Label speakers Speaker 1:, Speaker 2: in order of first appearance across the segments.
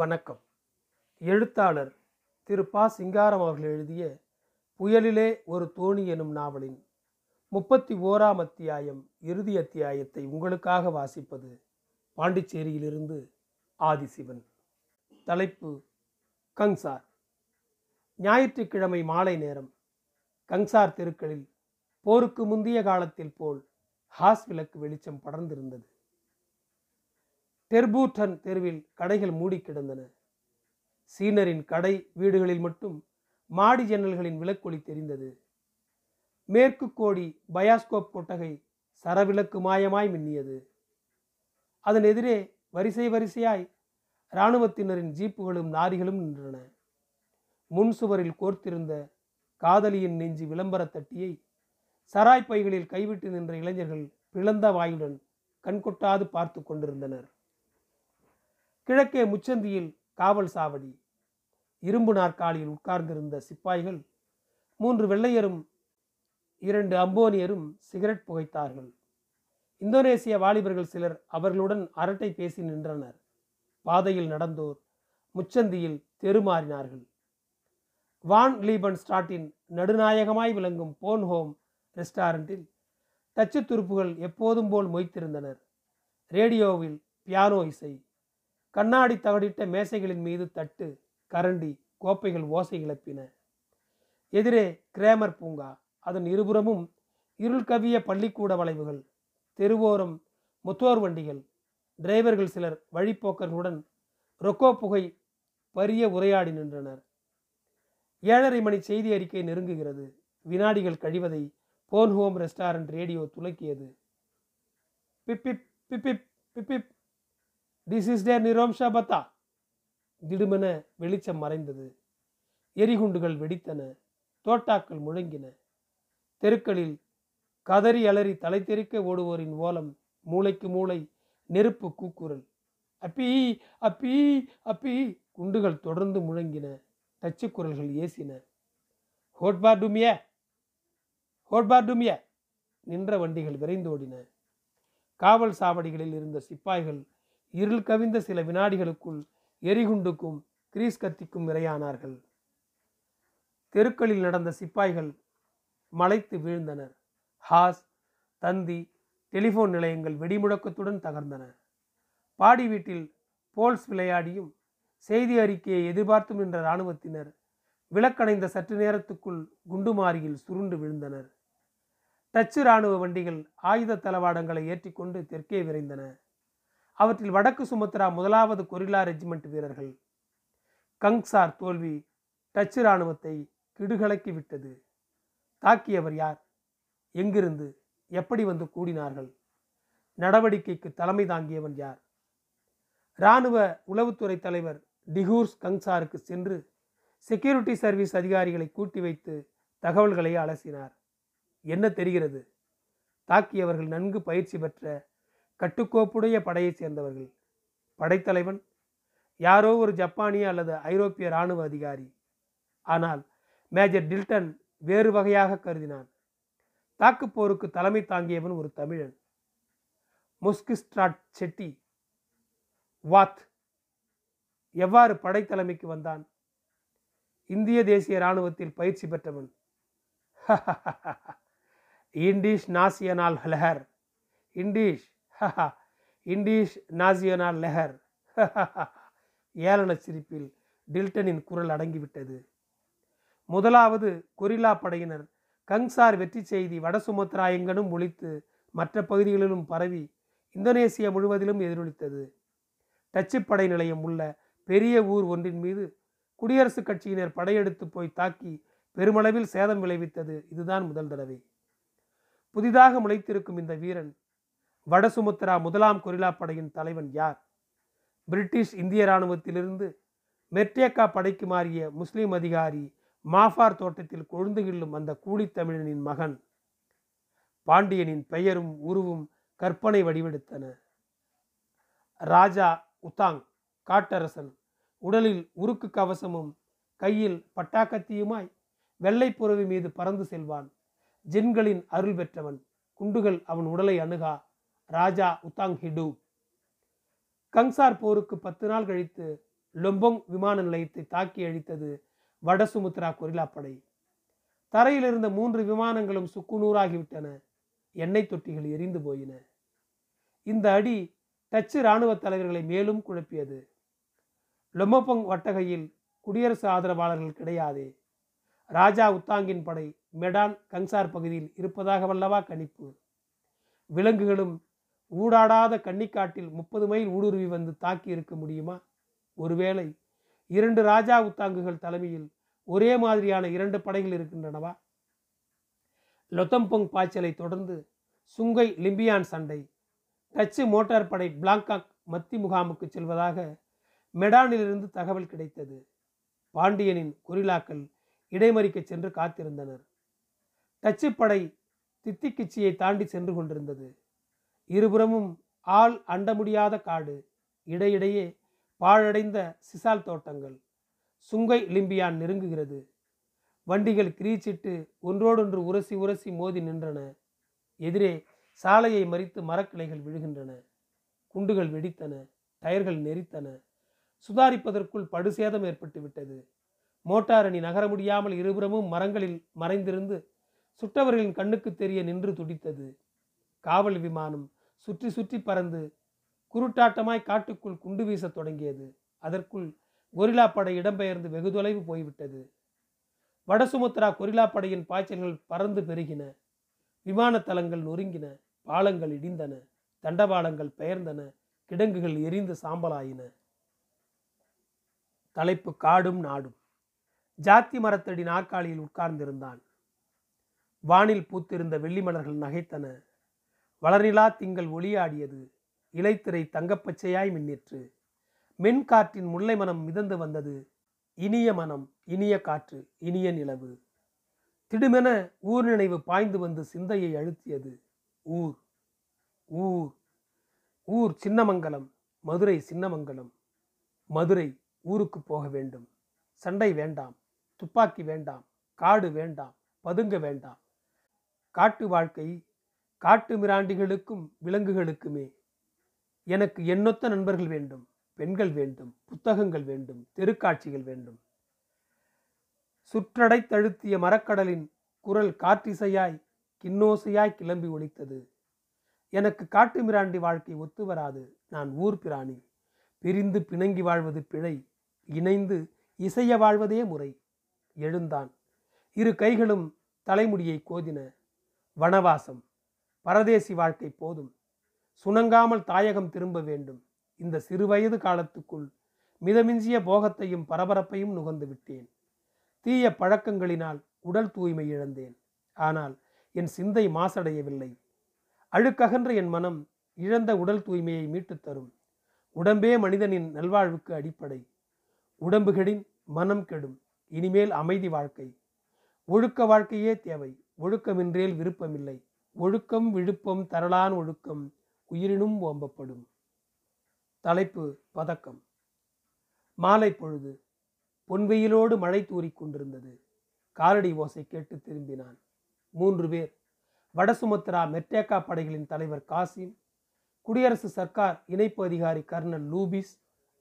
Speaker 1: வணக்கம் எழுத்தாளர் திரு பா சிங்காரம் அவர்கள் எழுதிய புயலிலே ஒரு தோணி எனும் நாவலின் முப்பத்தி ஓராம் அத்தியாயம் இறுதி அத்தியாயத்தை உங்களுக்காக வாசிப்பது பாண்டிச்சேரியிலிருந்து ஆதிசிவன் தலைப்பு கங்சார் ஞாயிற்றுக்கிழமை மாலை நேரம் கங்சார் தெருக்களில் போருக்கு முந்தைய காலத்தில் போல் ஹாஸ் விளக்கு வெளிச்சம் படர்ந்திருந்தது தெர்பூட்டன் தெருவில் கடைகள் மூடி கிடந்தன சீனரின் கடை வீடுகளில் மட்டும் மாடி ஜன்னல்களின் விளக்கொளி தெரிந்தது மேற்கு கோடி பயாஸ்கோப் கொட்டகை சரவிளக்கு மாயமாய் மின்னியது அதன் எதிரே வரிசை வரிசையாய் இராணுவத்தினரின் ஜீப்புகளும் லாரிகளும் நின்றன முன் சுவரில் கோர்த்திருந்த காதலியின் நெஞ்சு விளம்பர தட்டியை சராய் பைகளில் கைவிட்டு நின்ற இளைஞர்கள் பிளந்த வாயுடன் கண்கொட்டாது பார்த்து கொண்டிருந்தனர் கிழக்கே முச்சந்தியில் காவல் சாவடி இரும்பு நாற்காலியில் உட்கார்ந்திருந்த சிப்பாய்கள் மூன்று வெள்ளையரும் இரண்டு அம்போனியரும் சிகரெட் புகைத்தார்கள் இந்தோனேசிய வாலிபர்கள் சிலர் அவர்களுடன் அரட்டை பேசி நின்றனர் பாதையில் நடந்தோர் முச்சந்தியில் தெருமாறினார்கள் வான் லீபன் ஸ்டாட்டின் நடுநாயகமாய் விளங்கும் போன் ஹோம் ரெஸ்டாரண்டில் டச்சு துருப்புகள் எப்போதும் போல் மொய்த்திருந்தனர் ரேடியோவில் பியானோ இசை கண்ணாடி தகடிட்ட மேசைகளின் மீது தட்டு கரண்டி கோப்பைகள் ஓசை கிளப்பின எதிரே கிரேமர் பூங்கா அதன் இருபுறமும் இருள் கவிய பள்ளிக்கூட வளைவுகள் தெருவோரம் முத்தோர் வண்டிகள் டிரைவர்கள் சிலர் வழிப்போக்கர்களுடன் ரொக்கோ புகை பரிய உரையாடி நின்றனர் ஏழரை மணி செய்தி அறிக்கை நெருங்குகிறது வினாடிகள் கழிவதை போன் ஹோம் ரெஸ்டாரண்ட் ரேடியோ துலக்கியது பிப்பிப் பிப்பிப் பிப்பிப் திஸ் இஸ் டே நிரோம் பத்தா திடுமென வெளிச்சம் மறைந்தது எரிகுண்டுகள் வெடித்தன தோட்டாக்கள் முழங்கின தெருக்களில் கதறி அலறி தலை தெறிக்க ஓடுவோரின் ஓலம் மூளைக்கு மூளை நெருப்பு கூக்குரல் அப்பி அப்பி அப்பி குண்டுகள் தொடர்ந்து முழங்கின டச்சு குரல்கள் ஏசின ஹோட்பார் டுமிய ஹோட்பார் டுமிய நின்ற வண்டிகள் விரைந்தோடின காவல் சாவடிகளில் இருந்த சிப்பாய்கள் இருள் கவிந்த சில வினாடிகளுக்குள் எரிகுண்டுக்கும் கிரீஸ் கத்திக்கும் இரையானார்கள் தெருக்களில் நடந்த சிப்பாய்கள் மலைத்து வீழ்ந்தனர் ஹாஸ் தந்தி டெலிஃபோன் நிலையங்கள் வெடிமுழக்கத்துடன் தகர்ந்தன பாடி வீட்டில் போல்ஸ் விளையாடியும் செய்தி அறிக்கையை எதிர்பார்த்தும் நின்ற இராணுவத்தினர் விளக்கடைந்த சற்று நேரத்துக்குள் குண்டுமாரியில் சுருண்டு விழுந்தனர் டச்சு இராணுவ வண்டிகள் ஆயுத தளவாடங்களை ஏற்றிக்கொண்டு தெற்கே விரைந்தன அவற்றில் வடக்கு சுமத்ரா முதலாவது கொரில்லா ரெஜிமெண்ட் வீரர்கள் கங்சார் தோல்வி டச்சு இராணுவத்தை கிடுகலக்கி விட்டது தாக்கியவர் யார் எங்கிருந்து எப்படி வந்து கூடினார்கள் நடவடிக்கைக்கு தலைமை தாங்கியவன் யார் இராணுவ உளவுத்துறை தலைவர் டிகூர்ஸ் கங்சாருக்கு சென்று செக்யூரிட்டி சர்வீஸ் அதிகாரிகளை கூட்டி வைத்து தகவல்களை அலசினார் என்ன தெரிகிறது தாக்கியவர்கள் நன்கு பயிற்சி பெற்ற கட்டுக்கோப்புடைய படையைச் சேர்ந்தவர்கள் படைத்தலைவன் யாரோ ஒரு ஜப்பானிய அல்லது ஐரோப்பிய இராணுவ அதிகாரி ஆனால் மேஜர் டில்டன் வேறு வகையாக கருதினான் தாக்குப்போருக்கு தலைமை தாங்கியவன் ஒரு தமிழன் முஸ்கிஸ்ட்ராட் செட்டி வாத் எவ்வாறு படைத்தலைமைக்கு வந்தான் இந்திய தேசிய இராணுவத்தில் பயிற்சி பெற்றவன் இண்டிஷ் நாசியனால் ஹலஹர் இண்டிஷ் இண்டீஷ் நாசியோனால் லெஹர் ஏளன சிரிப்பில் டில்டனின் குரல் அடங்கிவிட்டது முதலாவது கொரில்லா படையினர் கங்சார் வெற்றி செய்தி வடசுமத்ராயங்கனும் எங்கனும் ஒழித்து மற்ற பகுதிகளிலும் பரவி இந்தோனேசியா முழுவதிலும் எதிரொலித்தது டச்சு படை நிலையம் உள்ள பெரிய ஊர் ஒன்றின் மீது குடியரசுக் கட்சியினர் படையெடுத்து போய் தாக்கி பெருமளவில் சேதம் விளைவித்தது இதுதான் முதல் தடவை புதிதாக முளைத்திருக்கும் இந்த வீரன் வடசுமுத்திரா முதலாம் கொரிலா படையின் தலைவன் யார் பிரிட்டிஷ் இந்திய இராணுவத்திலிருந்து மெர்டேக்கா படைக்கு மாறிய முஸ்லீம் அதிகாரி மாஃபார் தோட்டத்தில் கொழுந்து கிள்ளும் அந்த கூலித்தமிழனின் மகன் பாண்டியனின் பெயரும் உருவும் கற்பனை வடிவெடுத்தன ராஜா உத்தாங் காட்டரசன் உடலில் உருக்கு கவசமும் கையில் பட்டாக்கத்தியுமாய் வெள்ளைப்புறவி மீது பறந்து செல்வான் ஜின்களின் அருள் பெற்றவன் குண்டுகள் அவன் உடலை அணுகா ராஜா உத்தாங் ஹிடு கங்சார் போருக்கு பத்து நாள் கழித்து லொம்பொங் விமான நிலையத்தை தாக்கி அழித்தது வட சுமுத்ரா கொரிலா படை தரையில் இருந்த மூன்று விமானங்களும் சுக்குநூறாகிவிட்டன எண்ணெய் தொட்டிகள் எரிந்து போயின இந்த அடி டச்சு இராணுவ தலைவர்களை மேலும் குழப்பியது லொம்பொங் வட்டகையில் குடியரசு ஆதரவாளர்கள் கிடையாதே ராஜா உத்தாங்கின் படை மெடான் கங்சார் பகுதியில் இருப்பதாக வல்லவா கணிப்பு விலங்குகளும் ஊடாடாத கன்னிக்காட்டில் முப்பது மைல் ஊடுருவி வந்து தாக்கி இருக்க முடியுமா ஒருவேளை இரண்டு ராஜா உத்தாங்குகள் தலைமையில் ஒரே மாதிரியான இரண்டு படைகள் இருக்கின்றனவா லொத்தம்பொங் பாய்ச்சலை தொடர்ந்து சுங்கை லிம்பியான் சண்டை டச்சு மோட்டார் படை பிளாங்காக் மத்தி முகாமுக்கு செல்வதாக மெடானிலிருந்து தகவல் கிடைத்தது பாண்டியனின் குரிலாக்கள் இடைமறிக்க சென்று காத்திருந்தனர் டச்சு படை தித்திக்கிச்சியை தாண்டி சென்று கொண்டிருந்தது இருபுறமும் ஆள் அண்ட முடியாத காடு இடையிடையே பாழடைந்த சிசால் தோட்டங்கள் சுங்கை லிம்பியான் நெருங்குகிறது வண்டிகள் கிரீச்சிட்டு ஒன்றோடொன்று உரசி உரசி மோதி நின்றன எதிரே சாலையை மறித்து மரக்கிளைகள் விழுகின்றன குண்டுகள் வெடித்தன டயர்கள் நெரித்தன சுதாரிப்பதற்குள் படுசேதம் ஏற்பட்டு விட்டது மோட்டார் அணி நகர முடியாமல் இருபுறமும் மரங்களில் மறைந்திருந்து சுட்டவர்களின் கண்ணுக்கு தெரிய நின்று துடித்தது காவல் விமானம் சுற்றி சுற்றி பறந்து குருட்டாட்டமாய் காட்டுக்குள் குண்டு வீசத் தொடங்கியது அதற்குள் கொரிலா படை இடம்பெயர்ந்து வெகு தொலைவு போய்விட்டது வடசுமுத்ரா கொரிலா படையின் பாய்ச்சல்கள் பறந்து பெருகின விமானத்தலங்கள் நொறுங்கின பாலங்கள் இடிந்தன தண்டவாளங்கள் பெயர்ந்தன கிடங்குகள் எரிந்து சாம்பலாயின தலைப்பு காடும் நாடும் ஜாத்தி மரத்தடி நாற்காலியில் உட்கார்ந்திருந்தான் வானில் பூத்திருந்த வெள்ளி மலர்கள் நகைத்தன வளரிலா திங்கள் ஒளியாடியது இலைத்திரை தங்கப்பச்சையாய் மின்னிற்று மென்காற்றின் முல்லை மனம் மிதந்து வந்தது இனிய மனம் இனிய காற்று இனிய நிலவு திடுமென ஊர் நினைவு பாய்ந்து வந்து சிந்தையை அழுத்தியது ஊர் ஊர் ஊர் சின்னமங்கலம் மதுரை சின்னமங்கலம் மதுரை ஊருக்கு போக வேண்டும் சண்டை வேண்டாம் துப்பாக்கி வேண்டாம் காடு வேண்டாம் பதுங்க வேண்டாம் காட்டு வாழ்க்கை காட்டு மிராண்டிகளுக்கும் விலங்குகளுக்குமே எனக்கு எண்ணொத்த நண்பர்கள் வேண்டும் பெண்கள் வேண்டும் புத்தகங்கள் வேண்டும் தெருக்காட்சிகள் வேண்டும் சுற்றடை தழுத்திய மரக்கடலின் குரல் காற்றிசையாய் கின்னோசையாய் கிளம்பி ஒழித்தது எனக்கு காட்டு மிராண்டி வாழ்க்கை ஒத்து வராது நான் ஊர் பிராணி பிரிந்து பிணங்கி வாழ்வது பிழை இணைந்து இசைய வாழ்வதே முறை எழுந்தான் இரு கைகளும் தலைமுடியை கோதின வனவாசம் பரதேசி வாழ்க்கை போதும் சுணங்காமல் தாயகம் திரும்ப வேண்டும் இந்த சிறுவயது காலத்துக்குள் மிதமிஞ்சிய போகத்தையும் பரபரப்பையும் நுகர்ந்து விட்டேன் தீய பழக்கங்களினால் உடல் தூய்மை இழந்தேன் ஆனால் என் சிந்தை மாசடையவில்லை அழுக்ககன்ற என் மனம் இழந்த உடல் தூய்மையை மீட்டுத் தரும் உடம்பே மனிதனின் நல்வாழ்வுக்கு அடிப்படை உடம்புகளின் மனம் கெடும் இனிமேல் அமைதி வாழ்க்கை ஒழுக்க வாழ்க்கையே தேவை ஒழுக்கமின்றேல் விருப்பமில்லை ஒழுக்கம் விழுப்பம் தரலான் ஒழுக்கம் உயிரினும் ஓம்பப்படும் தலைப்பு பதக்கம் மாலை பொழுது பொன்வெயிலோடு மழை கொண்டிருந்தது காலடி ஓசை கேட்டு திரும்பினான் மூன்று பேர் வடசுமத்ரா மெர்டேக்கா படைகளின் தலைவர் காசிம் குடியரசு சர்க்கார் இணைப்பு அதிகாரி கர்னல் லூபிஸ்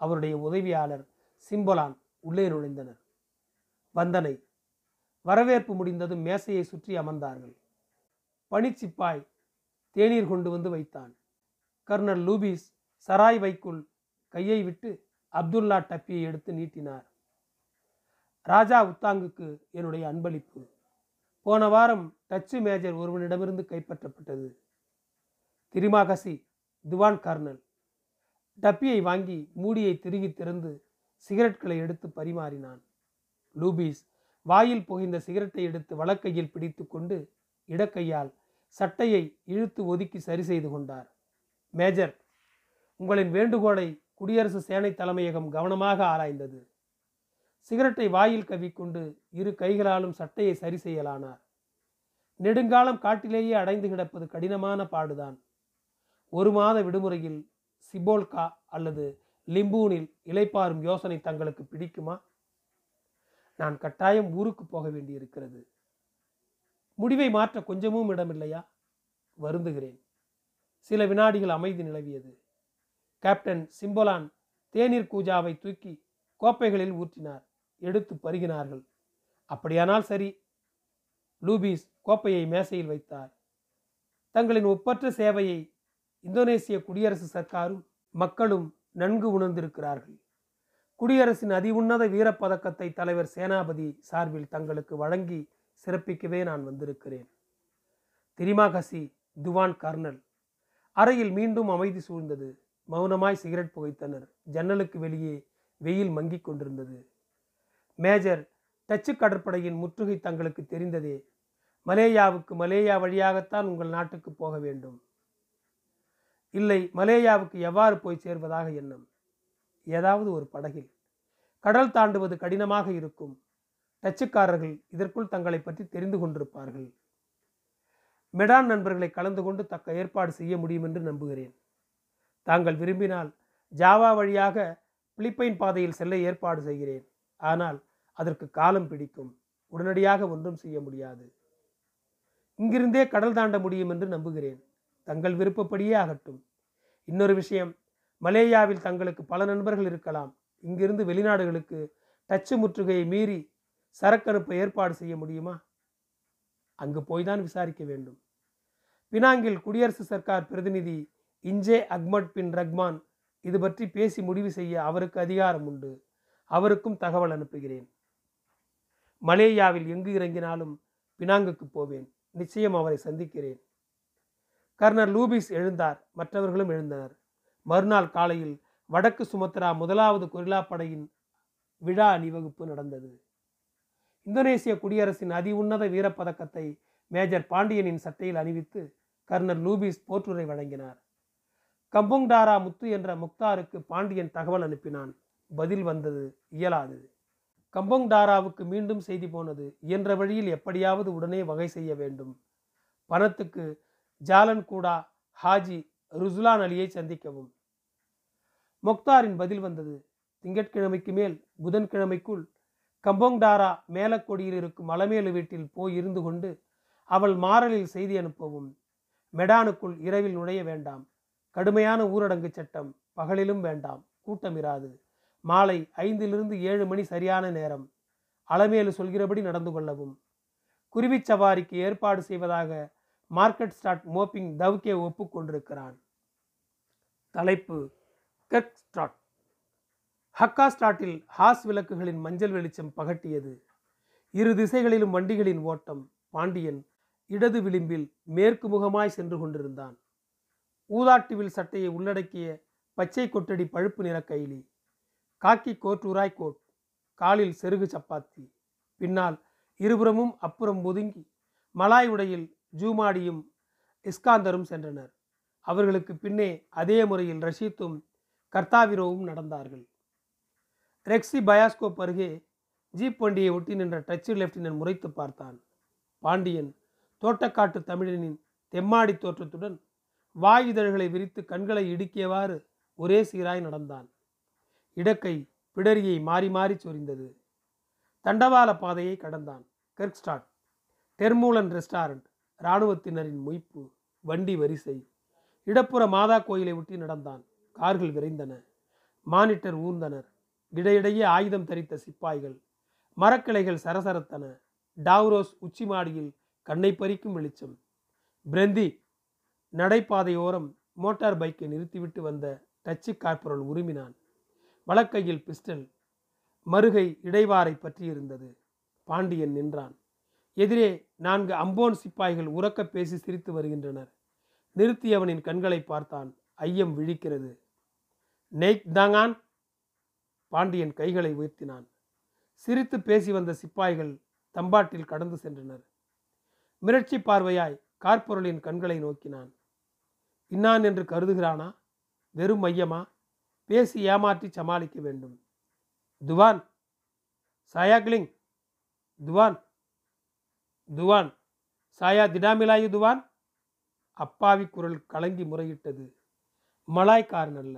Speaker 1: அவருடைய உதவியாளர் சிம்பலான் உள்ளே நுழைந்தனர் வந்தனை வரவேற்பு முடிந்ததும் மேசையை சுற்றி அமர்ந்தார்கள் பணிச்சிப்பாய் தேநீர் கொண்டு வந்து வைத்தான் கர்னல் லூபிஸ் சராய் வைக்குள் கையை விட்டு அப்துல்லா டப்பியை எடுத்து நீட்டினார் ராஜா உத்தாங்குக்கு என்னுடைய அன்பளிப்பு போன வாரம் டச்சு மேஜர் ஒருவனிடமிருந்து கைப்பற்றப்பட்டது திரிமாகசி திவான் கர்னல் டப்பியை வாங்கி மூடியை திருகி திறந்து சிகரெட்களை எடுத்து பரிமாறினான் லூபிஸ் வாயில் புகைந்த சிகரெட்டை எடுத்து வலக்கையில் பிடித்து கொண்டு இடக்கையால் சட்டையை இழுத்து ஒதுக்கி சரி செய்து கொண்டார் மேஜர் உங்களின் வேண்டுகோளை குடியரசு சேனை தலைமையகம் கவனமாக ஆராய்ந்தது சிகரெட்டை வாயில் கவிக்கொண்டு இரு கைகளாலும் சட்டையை சரி செய்யலானார் நெடுங்காலம் காட்டிலேயே அடைந்து கிடப்பது கடினமான பாடுதான் ஒரு மாத விடுமுறையில் சிபோல்கா அல்லது லிம்பூனில் இலைப்பாரும் யோசனை தங்களுக்கு பிடிக்குமா நான் கட்டாயம் ஊருக்கு போக வேண்டியிருக்கிறது முடிவை மாற்ற கொஞ்சமும் இடமில்லையா வருந்துகிறேன் சில வினாடிகள் அமைதி நிலவியது கேப்டன் சிம்போலான் தேநீர் கூஜாவை தூக்கி கோப்பைகளில் ஊற்றினார் எடுத்து பருகினார்கள் அப்படியானால் சரி லூபீஸ் கோப்பையை மேசையில் வைத்தார் தங்களின் ஒப்பற்ற சேவையை இந்தோனேசிய குடியரசு சர்க்காரும் மக்களும் நன்கு உணர்ந்திருக்கிறார்கள் குடியரசின் அதிவுன்னத வீரப்பதக்கத்தை தலைவர் சேனாபதி சார்பில் தங்களுக்கு வழங்கி சிறப்பிக்கவே நான் வந்திருக்கிறேன் திரிமாகசி துவான் கர்னல் அறையில் மீண்டும் அமைதி சூழ்ந்தது மௌனமாய் சிகரெட் புகைத்தனர் ஜன்னலுக்கு வெளியே வெயில் மங்கிக் கொண்டிருந்தது மேஜர் டச்சு கடற்படையின் முற்றுகை தங்களுக்கு தெரிந்ததே மலேயாவுக்கு மலேயா வழியாகத்தான் உங்கள் நாட்டுக்கு போக வேண்டும் இல்லை மலேயாவுக்கு எவ்வாறு போய் சேர்வதாக எண்ணம் ஏதாவது ஒரு படகில் கடல் தாண்டுவது கடினமாக இருக்கும் டச்சுக்காரர்கள் இதற்குள் தங்களை பற்றி தெரிந்து கொண்டிருப்பார்கள் மெடான் நண்பர்களை கலந்து கொண்டு தக்க ஏற்பாடு செய்ய முடியும் என்று நம்புகிறேன் தாங்கள் விரும்பினால் ஜாவா வழியாக பிலிப்பைன் பாதையில் செல்ல ஏற்பாடு செய்கிறேன் ஆனால் அதற்கு காலம் பிடிக்கும் உடனடியாக ஒன்றும் செய்ய முடியாது இங்கிருந்தே கடல் தாண்ட முடியும் என்று நம்புகிறேன் தங்கள் விருப்பப்படியே ஆகட்டும் இன்னொரு விஷயம் மலேயாவில் தங்களுக்கு பல நண்பர்கள் இருக்கலாம் இங்கிருந்து வெளிநாடுகளுக்கு டச்சு முற்றுகையை மீறி சரக்கறுப்பை ஏற்பாடு செய்ய முடியுமா அங்கு போய் தான் விசாரிக்க வேண்டும் பினாங்கில் குடியரசு சர்க்கார் பிரதிநிதி இஞ்சே அக்மட் பின் ரஹ்மான் இது பற்றி பேசி முடிவு செய்ய அவருக்கு அதிகாரம் உண்டு அவருக்கும் தகவல் அனுப்புகிறேன் மலேயாவில் எங்கு இறங்கினாலும் பினாங்குக்கு போவேன் நிச்சயம் அவரை சந்திக்கிறேன் கர்னர் லூபிஸ் எழுந்தார் மற்றவர்களும் எழுந்தனர் மறுநாள் காலையில் வடக்கு சுமத்ரா முதலாவது கொரில்லா படையின் விழா அணிவகுப்பு நடந்தது இந்தோனேசிய குடியரசின் அதி உன்னத வீரப்பதக்கத்தை மேஜர் பாண்டியனின் சட்டையில் அணிவித்து கர்னர் லூபிஸ் போற்றுரை வழங்கினார் கம்புங்டாரா முத்து என்ற முக்தாருக்கு பாண்டியன் தகவல் அனுப்பினான் பதில் வந்தது இயலாது கம்பங்டாராவுக்கு மீண்டும் செய்தி போனது இயன்ற வழியில் எப்படியாவது உடனே வகை செய்ய வேண்டும் பணத்துக்கு ஜாலன் கூடா ஹாஜி ருசுலான் அலியை சந்திக்கவும் முக்தாரின் பதில் வந்தது திங்கட்கிழமைக்கு மேல் புதன்கிழமைக்குள் கம்போங்டாரா மேலக்கொடியில் இருக்கும் அலமேலு வீட்டில் போய் இருந்து கொண்டு அவள் மாறலில் செய்தி அனுப்பவும் மெடானுக்குள் இரவில் நுழைய வேண்டாம் கடுமையான ஊரடங்கு சட்டம் பகலிலும் வேண்டாம் கூட்டம் இராது மாலை ஐந்திலிருந்து ஏழு மணி சரியான நேரம் அலமேலு சொல்கிறபடி நடந்து கொள்ளவும் குருவி சவாரிக்கு ஏற்பாடு செய்வதாக மார்க்கெட் ஸ்டாட் மோப்பிங் தவ்கே ஒப்புக்கொண்டிருக்கிறான் தலைப்பு கெர்க் ஸ்டாட் ஹக்கா ஸ்டாட்டில் ஹாஸ் விளக்குகளின் மஞ்சள் வெளிச்சம் பகட்டியது இரு திசைகளிலும் வண்டிகளின் ஓட்டம் பாண்டியன் இடது விளிம்பில் மேற்கு முகமாய் சென்று கொண்டிருந்தான் ஊதாட்டுவில் சட்டையை உள்ளடக்கிய பச்சை கொட்டடி பழுப்பு நிற கைலி காக்கி கோட் உராய் கோட் காலில் செருகு சப்பாத்தி பின்னால் இருபுறமும் அப்புறம் ஒதுங்கி மலாய் உடையில் ஜூமாடியும் இஸ்காந்தரும் சென்றனர் அவர்களுக்கு பின்னே அதே முறையில் ரஷீத்தும் கர்த்தாவிரோவும் நடந்தார்கள் ரெக்ஸி பயாஸ்கோப் அருகே ஜீப் வண்டியை ஒட்டி நின்ற டச்சு லெப்டினன் முறைத்து பார்த்தான் பாண்டியன் தோட்டக்காட்டு தமிழனின் தெம்மாடி தோற்றத்துடன் வாய் இதழ்களை விரித்து கண்களை இடுக்கியவாறு ஒரே சீராய் நடந்தான் இடக்கை பிடரியை மாறி மாறி சொரிந்தது தண்டவாள பாதையை கடந்தான் கெர்க்ஸ்டாட் டெர்மூலன் ரெஸ்டாரண்ட் இராணுவத்தினரின் மொய்ப்பு வண்டி வரிசை இடப்புற மாதா கோயிலை ஒட்டி நடந்தான் கார்கள் விரைந்தன மானிட்டர் ஊர்ந்தனர் இடையிடையே ஆயுதம் தரித்த சிப்பாய்கள் மரக்கிளைகள் சரசரத்தன டாவ்ரோஸ் உச்சி மாடியில் கண்ணை பறிக்கும் வெளிச்சம் பிரந்தி நடைபாதையோரம் மோட்டார் பைக்கை நிறுத்திவிட்டு வந்த டச்சு கார்பரல் உருமினான் வலக்கையில் பிஸ்டல் மருகை இடைவாரை பற்றியிருந்தது பாண்டியன் நின்றான் எதிரே நான்கு அம்போன் சிப்பாய்கள் உறக்க பேசி சிரித்து வருகின்றனர் நிறுத்தியவனின் கண்களை பார்த்தான் ஐயம் விழிக்கிறது நெய்க் தாங்கான் பாண்டியன் கைகளை உயர்த்தினான் சிரித்து பேசி வந்த சிப்பாய்கள் தம்பாட்டில் கடந்து சென்றனர் மிரட்சி பார்வையாய் கார்பொருளின் கண்களை நோக்கினான் இன்னான் என்று கருதுகிறானா வெறும் மையமா பேசி ஏமாற்றி சமாளிக்க வேண்டும் துவான் சாயாக்லிங் துவான் துவான் சாயா திடாமிலாயு துவான் அப்பாவி குரல் கலங்கி முறையிட்டது மலாய்க்காரன் அல்ல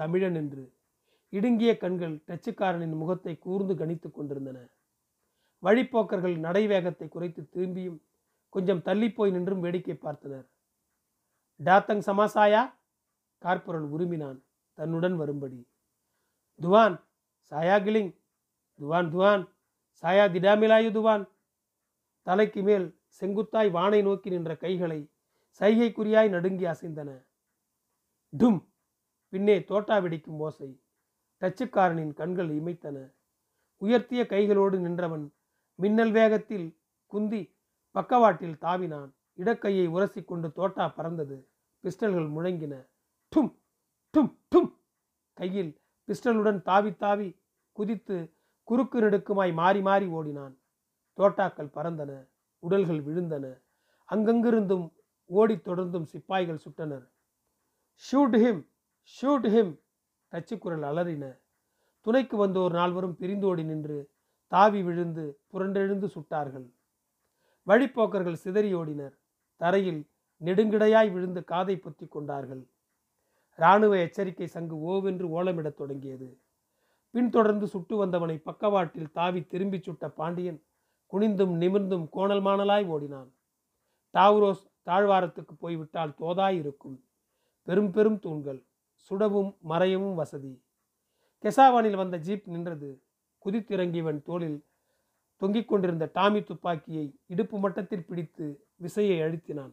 Speaker 1: தமிழன் என்று இடுங்கிய கண்கள் டச்சுக்காரனின் முகத்தை கூர்ந்து கணித்து கொண்டிருந்தன வழிப்போக்கர்கள் நடைவேகத்தை குறைத்து திரும்பியும் கொஞ்சம் தள்ளிப்போய் நின்றும் வேடிக்கை பார்த்தனர் டாத்தங் சமாசாயா கார்பரன் உருமினான் தன்னுடன் வரும்படி துவான் சாயா கிளிங் துவான் துவான் சாயா திடாமிலாயு துவான் தலைக்கு மேல் செங்குத்தாய் வானை நோக்கி நின்ற கைகளை சைகைக்குரியாய் நடுங்கி அசைந்தன டும் பின்னே தோட்டா வெடிக்கும் ஓசை டச்சுக்காரனின் கண்கள் இமைத்தன உயர்த்திய கைகளோடு நின்றவன் மின்னல் வேகத்தில் குந்தி பக்கவாட்டில் தாவினான் இடக்கையை கொண்டு தோட்டா பறந்தது பிஸ்டல்கள் முழங்கின டும் டும் டும் கையில் பிஸ்டலுடன் தாவி தாவி குதித்து குறுக்கு நெடுக்குமாய் மாறி மாறி ஓடினான் தோட்டாக்கள் பறந்தன உடல்கள் விழுந்தன அங்கங்கிருந்தும் ஓடி தொடர்ந்தும் சிப்பாய்கள் சுட்டனர் ஷூட் ஹிம் ஷூட் ஹிம் நச்சுக்குரல் அலறின துணைக்கு வந்தோர் நால்வரும் பிரிந்தோடி நின்று தாவி விழுந்து புரண்டெழுந்து சுட்டார்கள் வழிப்போக்கர்கள் சிதறியோடினர் தரையில் நெடுங்கிடையாய் விழுந்து காதை பொத்தி கொண்டார்கள் இராணுவ எச்சரிக்கை சங்கு ஓவென்று ஓலமிடத் தொடங்கியது பின்தொடர்ந்து சுட்டு வந்தவனை பக்கவாட்டில் தாவி திரும்பிச் சுட்ட பாண்டியன் குனிந்தும் நிமிர்ந்தும் கோணல் மாணலாய் ஓடினான் டாவ்ரோஸ் தாழ்வாரத்துக்கு போய்விட்டால் தோதாய் இருக்கும் பெரும் பெரும் தூண்கள் சுடவும் மறையவும் வசதி கெசாவானில் வந்த ஜீப் நின்றது குதித்திறங்கியவன் தோளில் தொங்கிக் கொண்டிருந்த டாமி துப்பாக்கியை இடுப்பு மட்டத்தில் பிடித்து விசையை அழுத்தினான்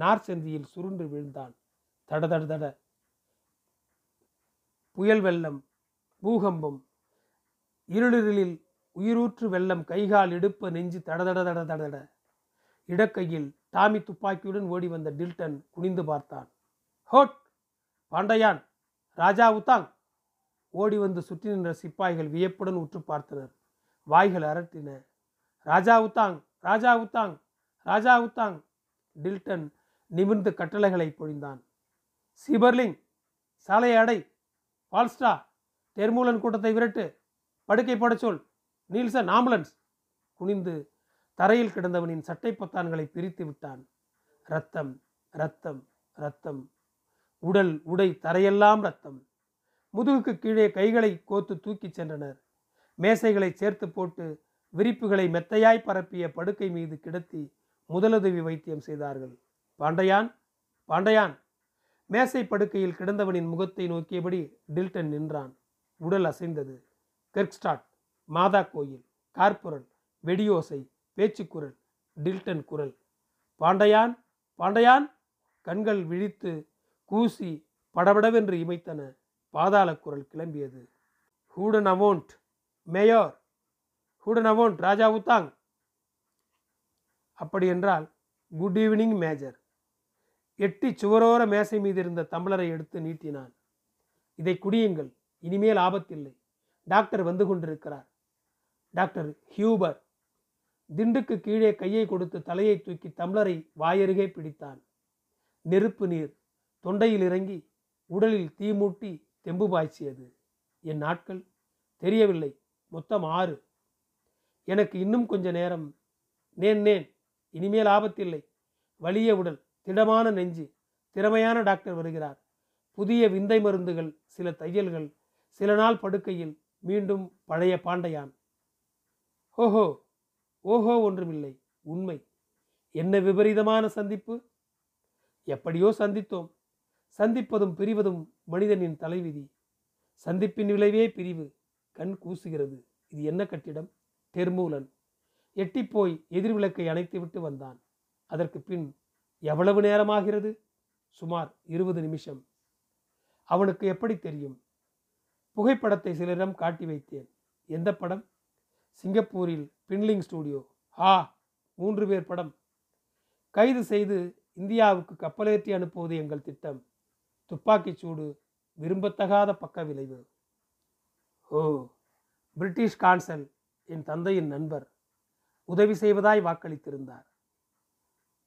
Speaker 1: நார் செந்தியில் சுருண்டு விழுந்தான் தட தட தட புயல் வெள்ளம் பூகம்பம் இருளிரலில் உயிரூற்று வெள்ளம் கைகால் இடுப்ப நெஞ்சு தட தட தட தட இடக்கையில் டாமி துப்பாக்கியுடன் ஓடி வந்த டில்டன் குனிந்து பார்த்தான் ஹோட் பாண்டையான் ராஜா உத்தாங் ஓடி வந்து சுற்றி நின்ற சிப்பாய்கள் வியப்புடன் உற்று பார்த்தனர் வாய்கள் அரட்டின ராஜா உத்தாங் ராஜா உத்தாங் ராஜா உத்தாங் டில்டன் நிமிர்ந்து கட்டளைகளை பொழிந்தான் சிபர்லிங் சாலையை அடை பால்ஸ்டா தெர்மூலன் கூட்டத்தை விரட்டு படுக்கை படச்சொல் நீல்சன் ஆம்புலன்ஸ் குனிந்து தரையில் கிடந்தவனின் சட்டை பொத்தான்களை பிரித்து விட்டான் ரத்தம் ரத்தம் ரத்தம் உடல் உடை தரையெல்லாம் ரத்தம் முதுகுக்கு கீழே கைகளை கோத்து தூக்கிச் சென்றனர் மேசைகளை சேர்த்து போட்டு விரிப்புகளை மெத்தையாய் பரப்பிய படுக்கை மீது கிடத்தி முதலுதவி வைத்தியம் செய்தார்கள் பாண்டையான் பாண்டையான் மேசை படுக்கையில் கிடந்தவனின் முகத்தை நோக்கியபடி டில்டன் நின்றான் உடல் அசைந்தது கெர்க்ஸ்டாட் மாதா கோயில் கார்புரல் வெடியோசை பேச்சுக்குரல் டில்டன் குரல் பாண்டையான் பாண்டையான் கண்கள் விழித்து கூசி படபடவென்று இமைத்தன பாதாள குரல் கிளம்பியது ஹூடன் அவோண்ட் மேயோர் ஹூடன் அவோண்ட் ராஜா உத்தாங் அப்படியென்றால் குட் ஈவினிங் மேஜர் எட்டி சுவரோர மேசை மீது இருந்த தமிழரை எடுத்து நீட்டினான் இதை குடியுங்கள் இனிமேல் ஆபத்தில்லை டாக்டர் வந்து கொண்டிருக்கிறார் டாக்டர் ஹியூபர் திண்டுக்கு கீழே கையை கொடுத்து தலையை தூக்கி தம்ளரை வாயருகே பிடித்தான் நெருப்பு நீர் தொண்டையில் இறங்கி உடலில் தீ மூட்டி தெம்பு பாய்ச்சியது என் நாட்கள் தெரியவில்லை மொத்தம் ஆறு எனக்கு இன்னும் கொஞ்ச நேரம் நேன் நேன் இனிமேல் ஆபத்தில்லை வலிய உடல் திடமான நெஞ்சு திறமையான டாக்டர் வருகிறார் புதிய விந்தை மருந்துகள் சில தையல்கள் சில நாள் படுக்கையில் மீண்டும் பழைய பாண்டையான் ஓஹோ ஓஹோ ஒன்றுமில்லை உண்மை என்ன விபரீதமான சந்திப்பு எப்படியோ சந்தித்தோம் சந்திப்பதும் பிரிவதும் மனிதனின் தலைவிதி சந்திப்பின் விளைவே பிரிவு கண் கூசுகிறது இது என்ன கட்டிடம் தெர்மூலன் எட்டிப்போய் எதிர்விளக்கை அணைத்துவிட்டு வந்தான் அதற்கு பின் எவ்வளவு நேரமாகிறது சுமார் இருபது நிமிஷம் அவனுக்கு எப்படி தெரியும் புகைப்படத்தை சிலரிடம் காட்டி வைத்தேன் எந்த படம் சிங்கப்பூரில் பின்லிங் ஸ்டூடியோ ஆ மூன்று பேர் படம் கைது செய்து இந்தியாவுக்கு கப்பலேற்றி அனுப்புவது எங்கள் திட்டம் துப்பாக்கிச் சூடு விரும்பத்தகாத பக்க விளைவு ஓ பிரிட்டிஷ் கான்சல் என் தந்தையின் நண்பர் உதவி செய்வதாய் வாக்களித்திருந்தார்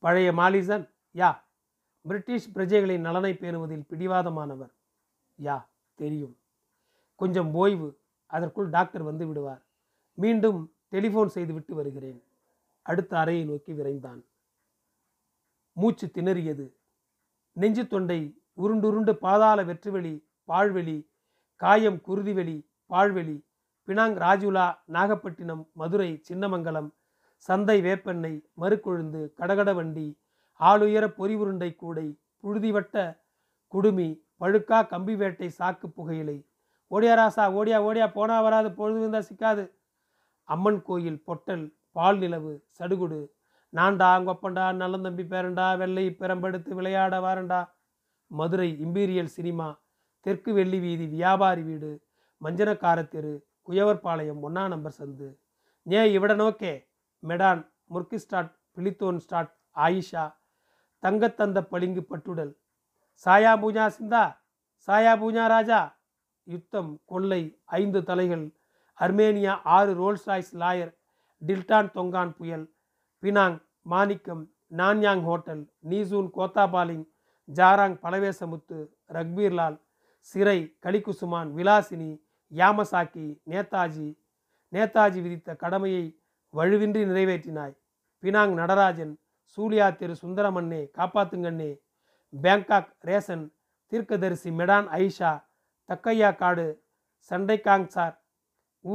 Speaker 1: பழைய மாலிசன் யா பிரிட்டிஷ் பிரஜைகளின் நலனை பேணுவதில் பிடிவாதமானவர் யா தெரியும் கொஞ்சம் ஓய்வு அதற்குள் டாக்டர் வந்து விடுவார் மீண்டும் டெலிஃபோன் செய்துவிட்டு வருகிறேன் அடுத்த அறையை நோக்கி விரைந்தான் மூச்சு திணறியது நெஞ்சு தொண்டை உருண்டுருண்டு பாதாள வெற்றுவெளி பாழ்வெளி காயம் குருதிவெளி பாழ்வெளி பினாங் ராஜுலா நாகப்பட்டினம் மதுரை சின்னமங்கலம் சந்தை வேப்பெண்ணை மறுக்கொழுந்து கடகட வண்டி ஆளுயர பொறி உருண்டை கூடை புழுதிவட்ட குடுமி பழுக்கா கம்பி வேட்டை சாக்கு புகையிலை ஓடியா ராசா ஓடியா ஓடியா போனா வராது பொழுது இருந்தால் சிக்காது அம்மன் கோயில் பொட்டல் பால் நிலவு சடுகுடு நான்டா கொப்பண்டா நல்லந்தம்பி பேரண்டா வெள்ளை பிரம்பெடுத்து விளையாட வாரண்டா மதுரை இம்பீரியல் சினிமா தெற்கு வெள்ளி வீதி வியாபாரி வீடு மஞ்சனக்காரத்தெரு குயவர்பாளையம் ஒன்னா நம்பர் சந்து ஏ இவட நோக்கே மெடான் முர்கி ஸ்டாட் பிலித்தோன் ஸ்டாட் ஆயிஷா தங்கத்தந்த பளிங்கு பட்டுடல் சாயா பூஜா சிந்தா சாயா பூஜா ராஜா யுத்தம் கொள்ளை ஐந்து தலைகள் அர்மேனியா ஆறு ரோல்ஸ் ராய்ஸ் லாயர் டில்டான் தொங்கான் புயல் பினாங் மாணிக்கம் நான்யாங் ஹோட்டல் நீசூன் கோத்தாபாலிங் ஜாராங் பலவேசமுத்து ரக்பீர்லால் சிறை கலிகுசுமான் விலாசினி யாமசாக்கி நேதாஜி நேதாஜி விதித்த கடமையை வலுவின்றி நிறைவேற்றினாய் பினாங் நடராஜன் சூலியா திரு சுந்தரமண்ணே காப்பாத்துங்கண்ணே பேங்காக் ரேசன் தீர்க்கதரிசி மெடான் ஐஷா தக்கையா காடு சண்டைகாங் சார்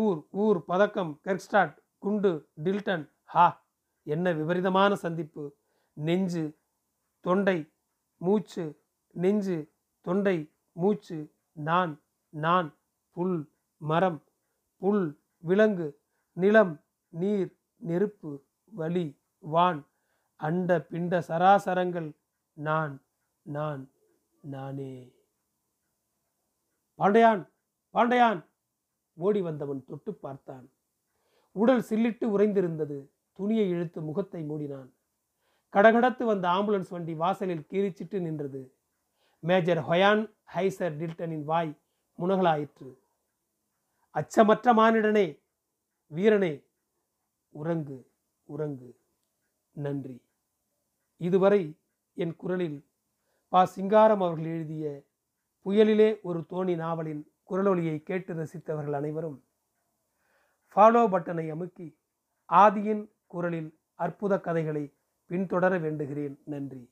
Speaker 1: ஊர் ஊர் பதக்கம் கெர்க்ஸ்டாட் குண்டு டில்டன் ஹா என்ன விபரீதமான சந்திப்பு நெஞ்சு தொண்டை மூச்சு நெஞ்சு தொண்டை மூச்சு நான் நான் புல் மரம் புல் விலங்கு நிலம் நீர் நெருப்பு வலி வான் அண்ட பிண்ட சராசரங்கள் நான் நான் நானே பாண்டையான் பாண்டையான் ஓடி வந்தவன் தொட்டு பார்த்தான் உடல் சில்லிட்டு உறைந்திருந்தது துணியை இழுத்து முகத்தை மூடினான் கடகடத்து வந்த ஆம்புலன்ஸ் வண்டி வாசலில் கீரிச்சிட்டு நின்றது மேஜர் ஹொயான் ஹைசர் டில்டனின் வாய் முனகலாயிற்று அச்சமற்ற மானிடனே வீரனே உறங்கு உறங்கு நன்றி இதுவரை என் குரலில் பா சிங்காரம் அவர்கள் எழுதிய புயலிலே ஒரு தோணி நாவலின் குரலொலியை கேட்டு ரசித்தவர்கள் அனைவரும் ஃபாலோ பட்டனை அமுக்கி ஆதியின் குரலில் அற்புத கதைகளை பின்தொடர வேண்டுகிறேன் நன்றி